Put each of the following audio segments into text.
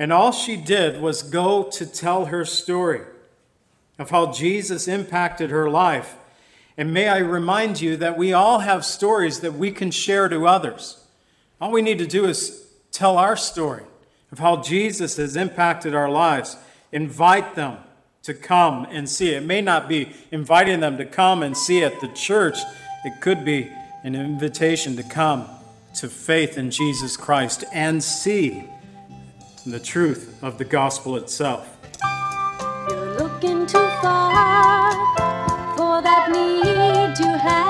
And all she did was go to tell her story of how Jesus impacted her life. And may I remind you that we all have stories that we can share to others. All we need to do is tell our story of how Jesus has impacted our lives. Invite them to come and see. It may not be inviting them to come and see at the church, it could be an invitation to come to faith in Jesus Christ and see the truth of the gospel itself. You're looking too far for that need have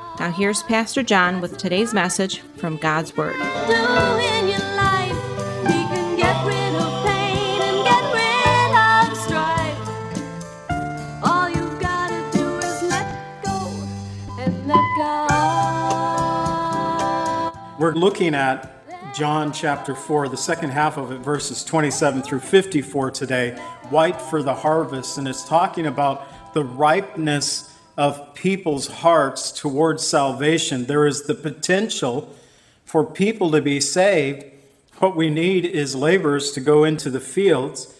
Now, here's Pastor John with today's message from God's Word. do in your life. He can get rid of pain and get rid of strife. All you gotta do is let go and let God. We're looking at John chapter 4, the second half of it, verses 27 through 54 today, white for the harvest. And it's talking about the ripeness of people's hearts towards salvation. There is the potential for people to be saved. What we need is laborers to go into the fields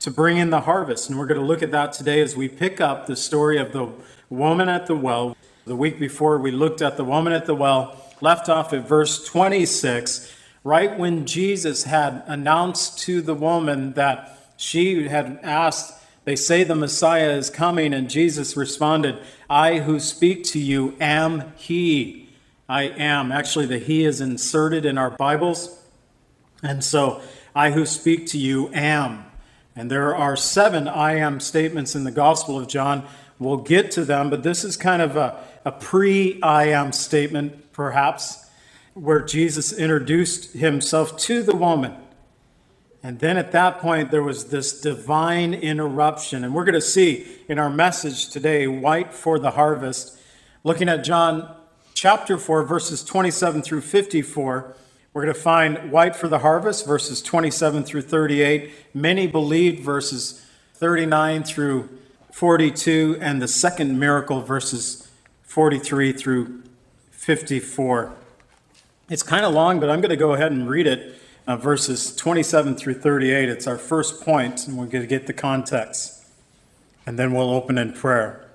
to bring in the harvest. And we're going to look at that today as we pick up the story of the woman at the well. The week before, we looked at the woman at the well, left off at verse 26, right when Jesus had announced to the woman that she had asked, They say the Messiah is coming, and Jesus responded, I who speak to you am He. I am. Actually, the He is inserted in our Bibles. And so, I who speak to you am. And there are seven I am statements in the Gospel of John. We'll get to them, but this is kind of a, a pre I am statement, perhaps, where Jesus introduced himself to the woman. And then at that point, there was this divine interruption. And we're going to see in our message today, White for the Harvest, looking at John chapter 4, verses 27 through 54. We're going to find white for the harvest, verses 27 through 38, many believed, verses 39 through 42, and the second miracle, verses 43 through 54. It's kind of long, but I'm going to go ahead and read it, uh, verses 27 through 38. It's our first point, and we're going to get the context. And then we'll open in prayer.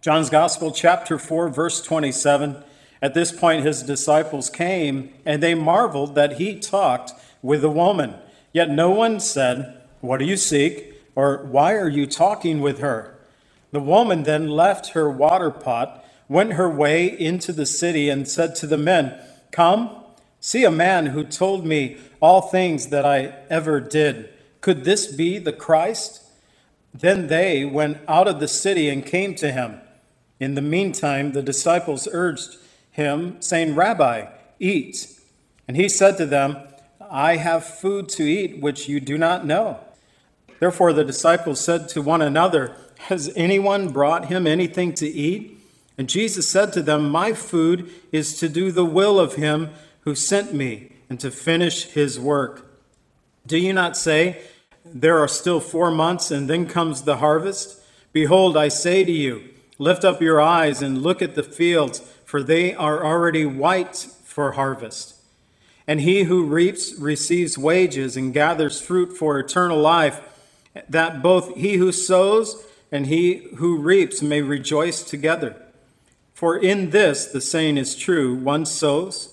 John's Gospel, chapter 4, verse 27. At this point, his disciples came, and they marveled that he talked with a woman. Yet no one said, What do you seek? or Why are you talking with her? The woman then left her water pot, went her way into the city, and said to the men, Come, see a man who told me all things that I ever did. Could this be the Christ? Then they went out of the city and came to him. In the meantime, the disciples urged him, saying, Rabbi, eat. And he said to them, I have food to eat which you do not know. Therefore the disciples said to one another, Has anyone brought him anything to eat? And Jesus said to them, My food is to do the will of him who sent me and to finish his work. Do you not say, There are still four months, and then comes the harvest? Behold, I say to you, Lift up your eyes and look at the fields, for they are already white for harvest. And he who reaps receives wages and gathers fruit for eternal life, that both he who sows and he who reaps may rejoice together. For in this the saying is true one sows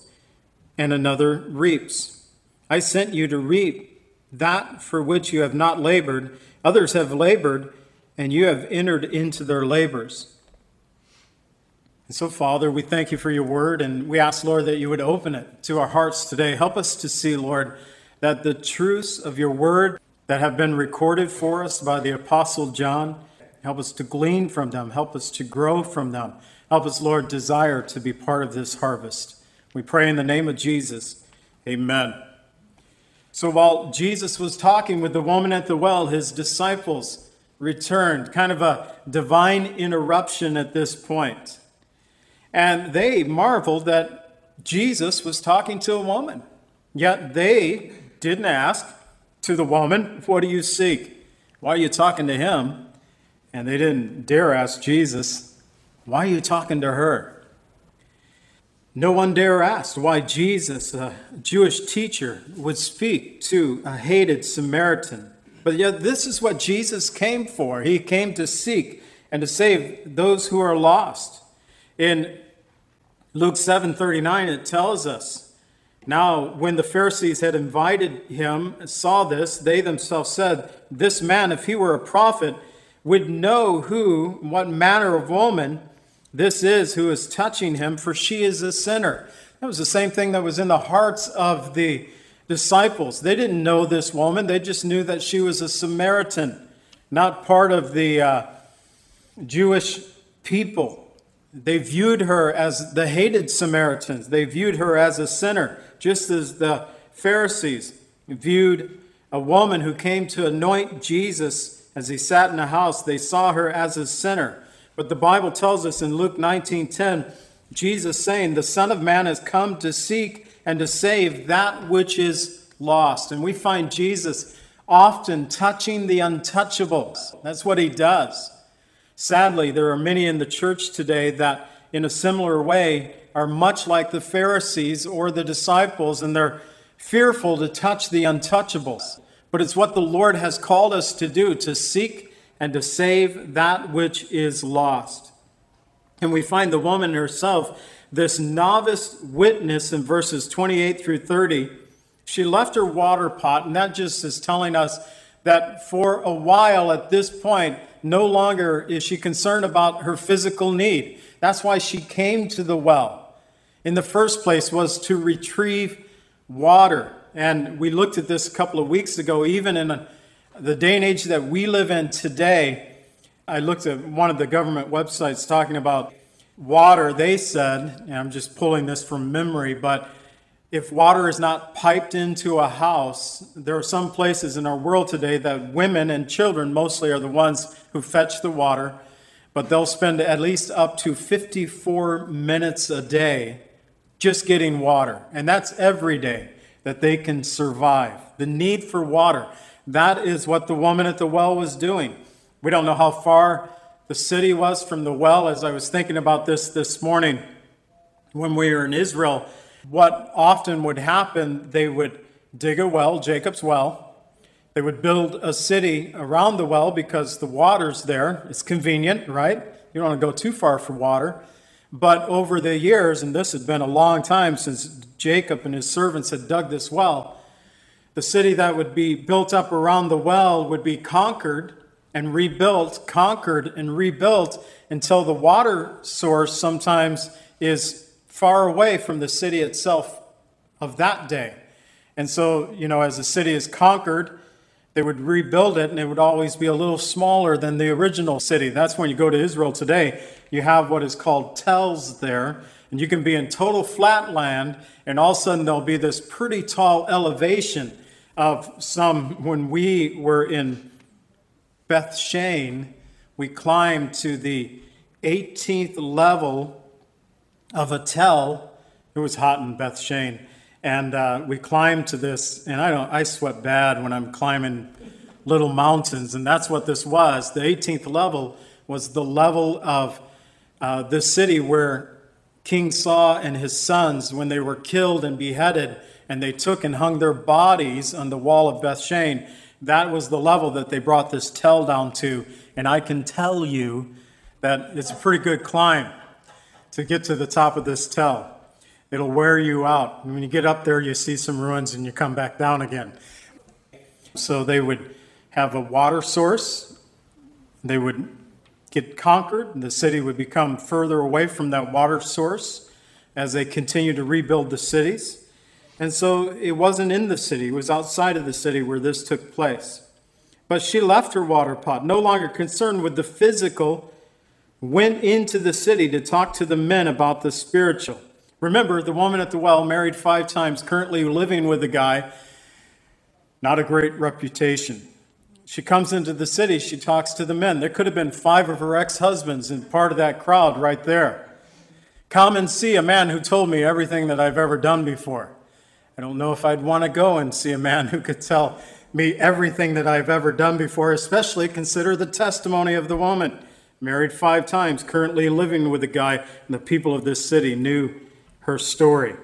and another reaps. I sent you to reap that for which you have not labored, others have labored, and you have entered into their labors. And so, Father, we thank you for your word, and we ask, Lord, that you would open it to our hearts today. Help us to see, Lord, that the truths of your word that have been recorded for us by the Apostle John, help us to glean from them, help us to grow from them. Help us, Lord, desire to be part of this harvest. We pray in the name of Jesus. Amen. So while Jesus was talking with the woman at the well, his disciples returned, kind of a divine interruption at this point. And they marveled that Jesus was talking to a woman. Yet they didn't ask to the woman, What do you seek? Why are you talking to him? And they didn't dare ask Jesus, Why are you talking to her? No one dare ask why Jesus, a Jewish teacher, would speak to a hated Samaritan. But yet, this is what Jesus came for. He came to seek and to save those who are lost. In Luke 7:39 it tells us, now when the Pharisees had invited him, and saw this, they themselves said, this man if he were a prophet would know who what manner of woman this is who is touching him for she is a sinner. That was the same thing that was in the hearts of the disciples. They didn't know this woman, they just knew that she was a Samaritan, not part of the uh, Jewish people. They viewed her as the hated Samaritans. They viewed her as a sinner, just as the Pharisees viewed a woman who came to anoint Jesus as he sat in a house. They saw her as a sinner. But the Bible tells us in Luke 19:10, Jesus saying, "The Son of Man has come to seek and to save that which is lost." And we find Jesus often touching the untouchables. That's what he does. Sadly, there are many in the church today that, in a similar way, are much like the Pharisees or the disciples, and they're fearful to touch the untouchables. But it's what the Lord has called us to do to seek and to save that which is lost. And we find the woman herself, this novice witness in verses 28 through 30. She left her water pot, and that just is telling us that for a while at this point, no longer is she concerned about her physical need. That's why she came to the well. In the first place was to retrieve water. And we looked at this a couple of weeks ago, even in a, the day and age that we live in today. I looked at one of the government websites talking about water. They said, and I'm just pulling this from memory, but if water is not piped into a house, there are some places in our world today that women and children mostly are the ones who fetch the water, but they'll spend at least up to 54 minutes a day just getting water. And that's every day that they can survive. The need for water. That is what the woman at the well was doing. We don't know how far the city was from the well. As I was thinking about this this morning, when we were in Israel, what often would happen, they would dig a well, Jacob's well. They would build a city around the well because the water's there. It's convenient, right? You don't want to go too far for water. But over the years, and this had been a long time since Jacob and his servants had dug this well, the city that would be built up around the well would be conquered and rebuilt, conquered and rebuilt until the water source sometimes is far away from the city itself of that day. And so, you know, as the city is conquered, they would rebuild it and it would always be a little smaller than the original city. That's when you go to Israel today, you have what is called tells there, and you can be in total flat land, and all of a sudden there'll be this pretty tall elevation of some. When we were in Beth Shean, we climbed to the 18th level of a tell. It was hot in Beth Shean. And uh, we climbed to this, and I don't, I sweat bad when I'm climbing little mountains, and that's what this was. The 18th level was the level of uh, this city where King Saul and his sons, when they were killed and beheaded, and they took and hung their bodies on the wall of Beth Shean, that was the level that they brought this tell down to. And I can tell you that it's a pretty good climb to get to the top of this tell. It'll wear you out. And when you get up there, you see some ruins and you come back down again. So they would have a water source. They would get conquered, and the city would become further away from that water source as they continued to rebuild the cities. And so it wasn't in the city, it was outside of the city where this took place. But she left her water pot, no longer concerned with the physical, went into the city to talk to the men about the spiritual. Remember, the woman at the well, married five times, currently living with a guy, not a great reputation. She comes into the city, she talks to the men. There could have been five of her ex husbands in part of that crowd right there. Come and see a man who told me everything that I've ever done before. I don't know if I'd want to go and see a man who could tell me everything that I've ever done before, especially consider the testimony of the woman. Married five times, currently living with a guy, and the people of this city knew her story.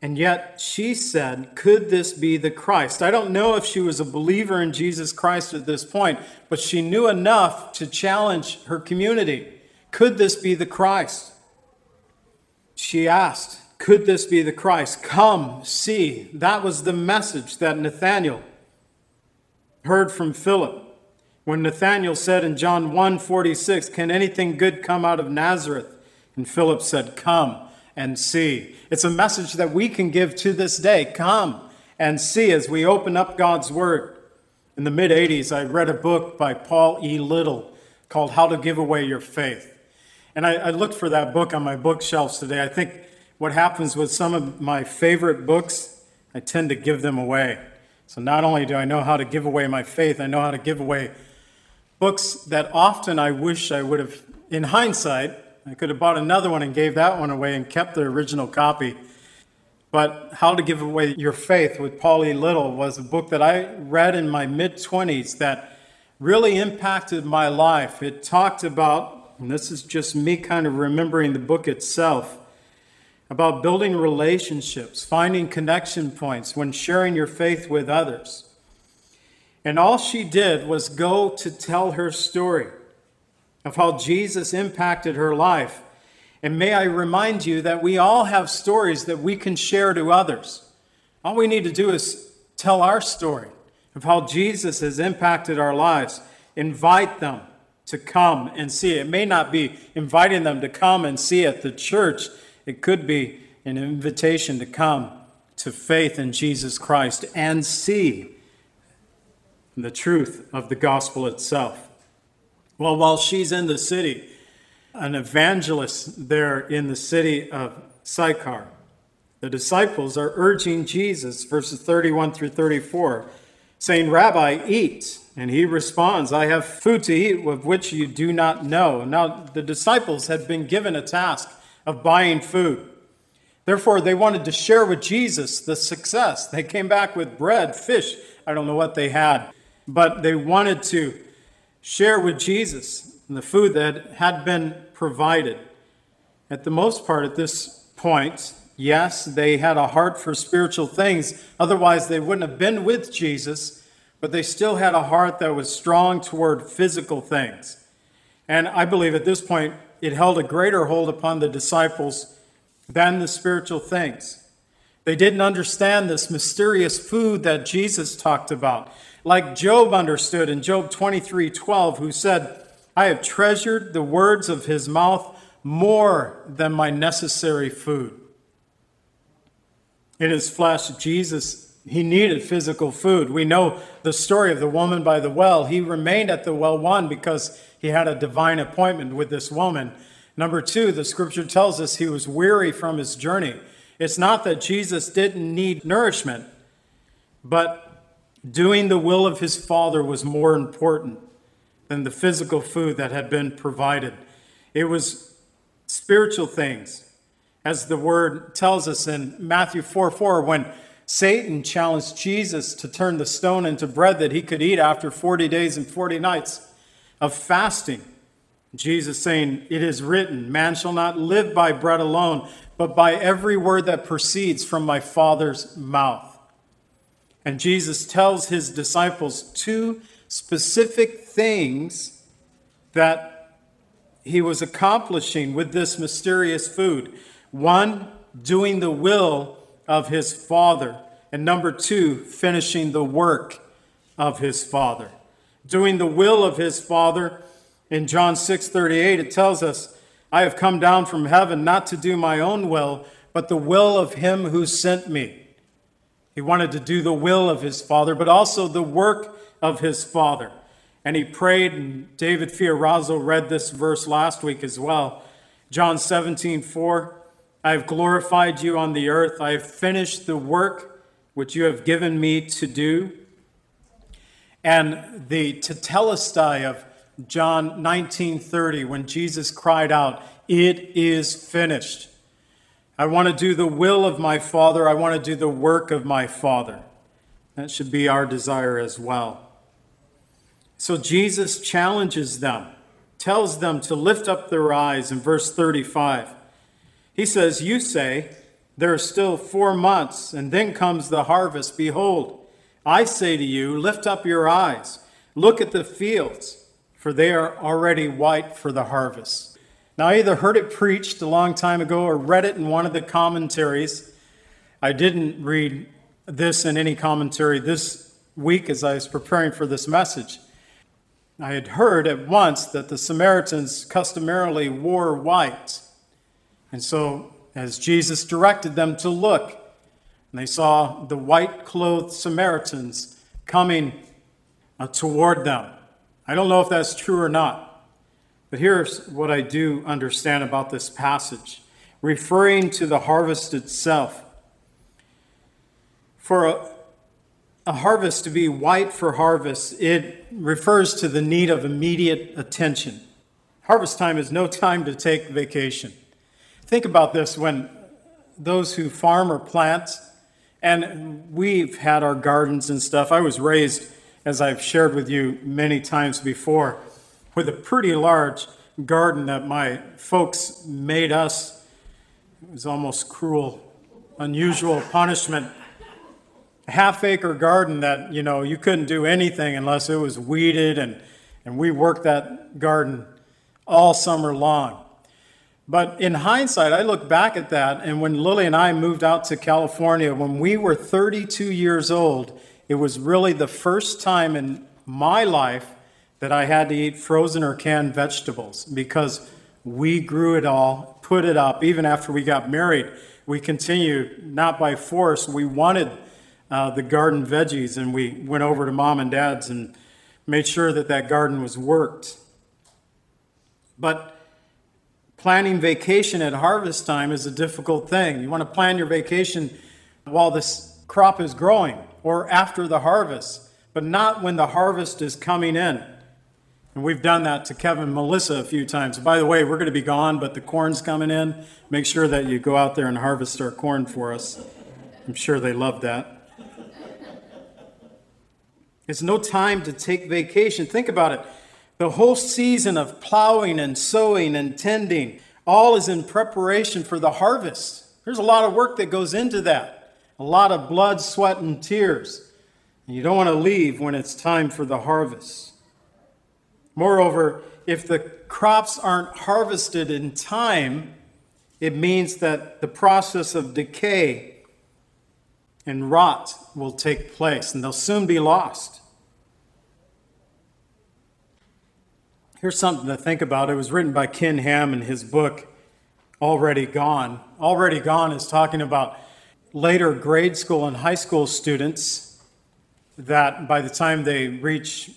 And yet she said, Could this be the Christ? I don't know if she was a believer in Jesus Christ at this point, but she knew enough to challenge her community. Could this be the Christ? She asked, Could this be the Christ? Come, see. That was the message that Nathanael heard from Philip. When Nathanael said in John 1 46, Can anything good come out of Nazareth? And Philip said, Come and see. It's a message that we can give to this day. Come and see as we open up God's Word. In the mid 80s, I read a book by Paul E. Little called How to Give Away Your Faith. And I, I looked for that book on my bookshelves today. I think what happens with some of my favorite books, I tend to give them away. So not only do I know how to give away my faith, I know how to give away books that often I wish I would have, in hindsight, I could have bought another one and gave that one away and kept the original copy. But How to Give Away Your Faith with Paul. Little was a book that I read in my mid 20s that really impacted my life. It talked about, and this is just me kind of remembering the book itself, about building relationships, finding connection points when sharing your faith with others. And all she did was go to tell her story of how Jesus impacted her life. And may I remind you that we all have stories that we can share to others. All we need to do is tell our story of how Jesus has impacted our lives. Invite them to come and see it. May not be inviting them to come and see at the church, it could be an invitation to come to faith in Jesus Christ and see the truth of the gospel itself. Well, while she's in the city, an evangelist there in the city of Sychar, the disciples are urging Jesus, verses 31 through 34, saying, Rabbi, eat. And he responds, I have food to eat of which you do not know. Now, the disciples had been given a task of buying food. Therefore, they wanted to share with Jesus the success. They came back with bread, fish, I don't know what they had, but they wanted to share with Jesus the food that had been provided. At the most part, at this point, yes, they had a heart for spiritual things. Otherwise, they wouldn't have been with Jesus, but they still had a heart that was strong toward physical things. And I believe at this point, it held a greater hold upon the disciples than the spiritual things. They didn't understand this mysterious food that Jesus talked about like Job understood in Job 23 12, who said, I have treasured the words of his mouth more than my necessary food. In his flesh, Jesus, he needed physical food. We know the story of the woman by the well. He remained at the well, one, because he had a divine appointment with this woman. Number two, the scripture tells us he was weary from his journey. It's not that Jesus didn't need nourishment, but Doing the will of his Father was more important than the physical food that had been provided. It was spiritual things, as the word tells us in Matthew 4 4, when Satan challenged Jesus to turn the stone into bread that he could eat after 40 days and 40 nights of fasting. Jesus saying, It is written, man shall not live by bread alone, but by every word that proceeds from my Father's mouth. And Jesus tells his disciples two specific things that he was accomplishing with this mysterious food. One, doing the will of his Father. And number two, finishing the work of his Father. Doing the will of his Father In John 6:38 it tells us, "I have come down from heaven not to do my own will, but the will of him who sent me." He wanted to do the will of his Father, but also the work of his Father. And he prayed, and David Fiorazzo read this verse last week as well. John 17, 4. I have glorified you on the earth. I have finished the work which you have given me to do. And the tetelestai of John 19:30 when Jesus cried out, "It is finished." I want to do the will of my Father. I want to do the work of my Father. That should be our desire as well. So Jesus challenges them, tells them to lift up their eyes in verse 35. He says, You say, There are still four months, and then comes the harvest. Behold, I say to you, Lift up your eyes, look at the fields, for they are already white for the harvest. Now, I either heard it preached a long time ago or read it in one of the commentaries. I didn't read this in any commentary this week as I was preparing for this message. I had heard at once that the Samaritans customarily wore white. And so, as Jesus directed them to look, and they saw the white clothed Samaritans coming uh, toward them. I don't know if that's true or not, but here's what I do understand about this passage referring to the harvest itself. For a, a harvest to be white for harvest, it refers to the need of immediate attention. Harvest time is no time to take vacation. Think about this when those who farm or plant, and we've had our gardens and stuff. I was raised, as I've shared with you many times before, with a pretty large garden that my folks made us. It was almost cruel, unusual punishment. A half acre garden that you know you couldn't do anything unless it was weeded and and we worked that garden all summer long but in hindsight i look back at that and when lily and i moved out to california when we were 32 years old it was really the first time in my life that i had to eat frozen or canned vegetables because we grew it all put it up even after we got married we continued not by force we wanted uh, the garden veggies, and we went over to mom and dad's and made sure that that garden was worked. But planning vacation at harvest time is a difficult thing. You want to plan your vacation while this crop is growing or after the harvest, but not when the harvest is coming in. And we've done that to Kevin Melissa a few times. By the way, we're going to be gone, but the corn's coming in. Make sure that you go out there and harvest our corn for us. I'm sure they love that. It's no time to take vacation. Think about it. The whole season of plowing and sowing and tending, all is in preparation for the harvest. There's a lot of work that goes into that, a lot of blood, sweat, and tears. And you don't want to leave when it's time for the harvest. Moreover, if the crops aren't harvested in time, it means that the process of decay and rot will take place, and they'll soon be lost. Here's something to think about. It was written by Ken Ham in his book, Already Gone. Already Gone is talking about later grade school and high school students that by the time they reach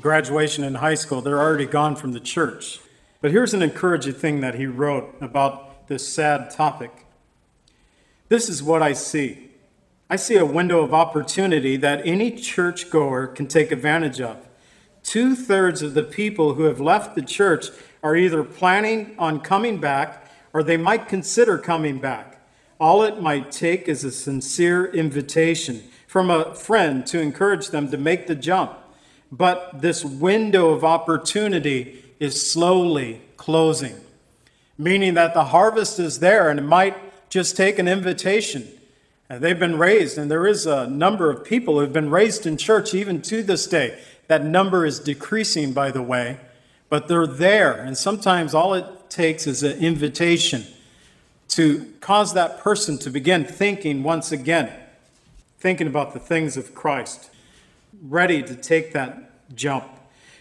graduation in high school, they're already gone from the church. But here's an encouraging thing that he wrote about this sad topic. This is what I see. I see a window of opportunity that any churchgoer can take advantage of. Two thirds of the people who have left the church are either planning on coming back or they might consider coming back. All it might take is a sincere invitation from a friend to encourage them to make the jump. But this window of opportunity is slowly closing, meaning that the harvest is there and it might just take an invitation. And They've been raised, and there is a number of people who've been raised in church even to this day. That number is decreasing, by the way, but they're there. And sometimes all it takes is an invitation to cause that person to begin thinking once again, thinking about the things of Christ, ready to take that jump.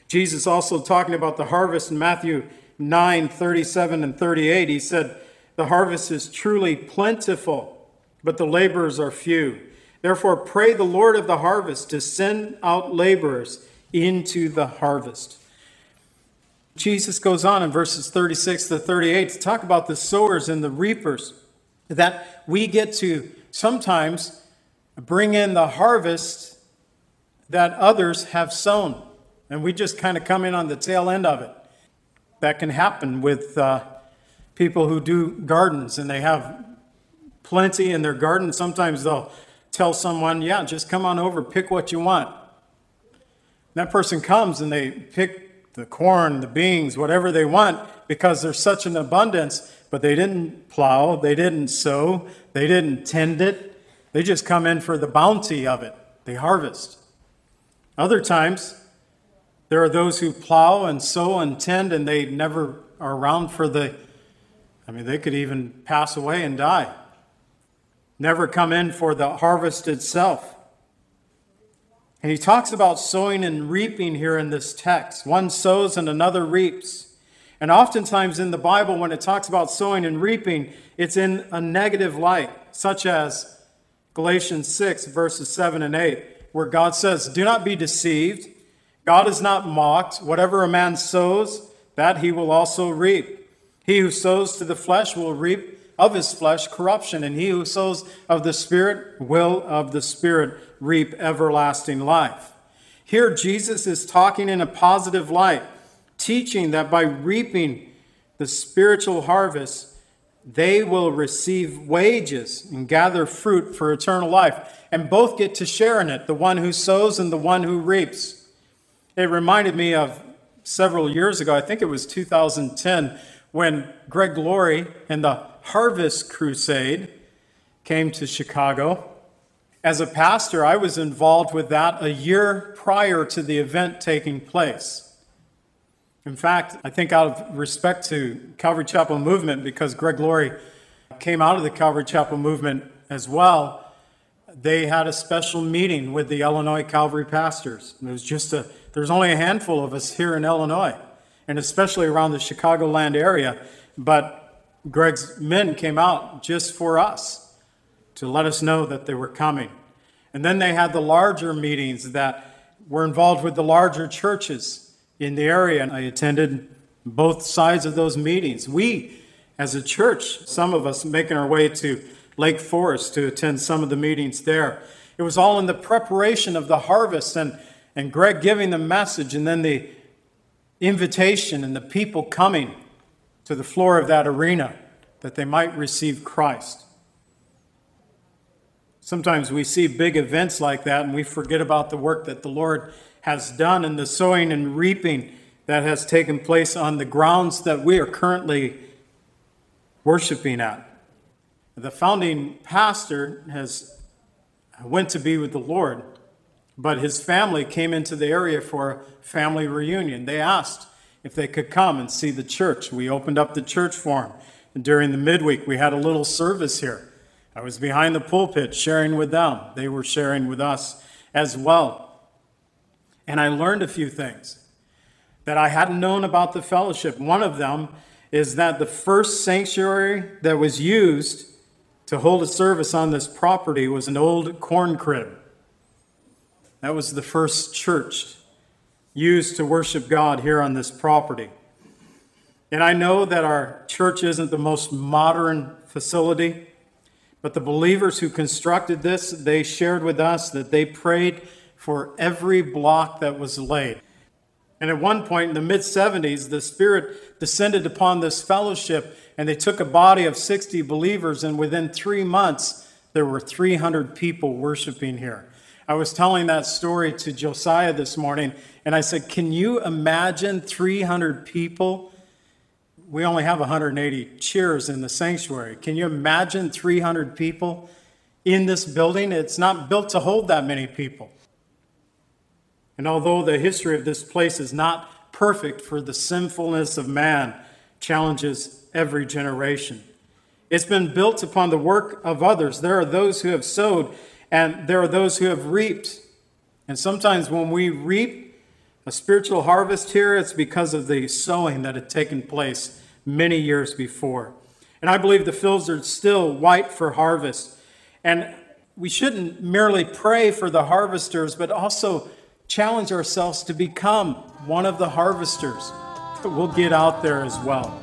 Jesus also talking about the harvest in Matthew 9 37 and 38. He said, The harvest is truly plentiful, but the laborers are few. Therefore, pray the Lord of the harvest to send out laborers into the harvest. Jesus goes on in verses 36 to 38 to talk about the sowers and the reapers, that we get to sometimes bring in the harvest that others have sown, and we just kind of come in on the tail end of it. That can happen with uh, people who do gardens and they have plenty in their garden. Sometimes they'll tell someone, Yeah, just come on over, pick what you want. That person comes and they pick the corn, the beans, whatever they want because there's such an abundance, but they didn't plow, they didn't sow, they didn't tend it. They just come in for the bounty of it. They harvest. Other times, there are those who plow and sow and tend and they never are around for the, I mean, they could even pass away and die. Never come in for the harvest itself. And he talks about sowing and reaping here in this text. One sows and another reaps. And oftentimes in the Bible, when it talks about sowing and reaping, it's in a negative light, such as Galatians 6, verses 7 and 8, where God says, Do not be deceived. God is not mocked. Whatever a man sows, that he will also reap. He who sows to the flesh will reap of his flesh corruption, and he who sows of the Spirit will of the Spirit reap everlasting life. Here, Jesus is talking in a positive light, teaching that by reaping the spiritual harvest, they will receive wages and gather fruit for eternal life, and both get to share in it, the one who sows and the one who reaps. It reminded me of several years ago, I think it was 2010, when Greg Laurie and the Harvest Crusade came to Chicago. As a pastor, I was involved with that a year prior to the event taking place. In fact, I think out of respect to Calvary Chapel movement, because Greg Laurie came out of the Calvary Chapel movement as well, they had a special meeting with the Illinois Calvary pastors. It was just a, there's only a handful of us here in Illinois, and especially around the Chicagoland area. But Greg's men came out just for us to let us know that they were coming. And then they had the larger meetings that were involved with the larger churches in the area. And I attended both sides of those meetings. We, as a church, some of us making our way to Lake Forest to attend some of the meetings there. It was all in the preparation of the harvest and, and Greg giving the message and then the invitation and the people coming to the floor of that arena that they might receive Christ. Sometimes we see big events like that and we forget about the work that the Lord has done and the sowing and reaping that has taken place on the grounds that we are currently worshiping at. The founding pastor has went to be with the Lord, but his family came into the area for a family reunion. They asked if they could come and see the church. We opened up the church for him. And during the midweek, we had a little service here. I was behind the pulpit sharing with them. They were sharing with us as well. And I learned a few things that I hadn't known about the fellowship. One of them is that the first sanctuary that was used to hold a service on this property was an old corn crib. That was the first church used to worship God here on this property. And I know that our church isn't the most modern facility, but the believers who constructed this, they shared with us that they prayed for every block that was laid. And at one point in the mid 70s, the Spirit descended upon this fellowship, and they took a body of 60 believers, and within three months, there were 300 people worshiping here. I was telling that story to Josiah this morning, and I said, Can you imagine 300 people? We only have 180 chairs in the sanctuary. Can you imagine 300 people in this building? It's not built to hold that many people. And although the history of this place is not perfect, for the sinfulness of man challenges every generation. It's been built upon the work of others. There are those who have sowed, and there are those who have reaped. And sometimes when we reap A spiritual harvest here, it's because of the sowing that had taken place many years before. And I believe the fields are still white for harvest. And we shouldn't merely pray for the harvesters, but also challenge ourselves to become one of the harvesters. We'll get out there as well.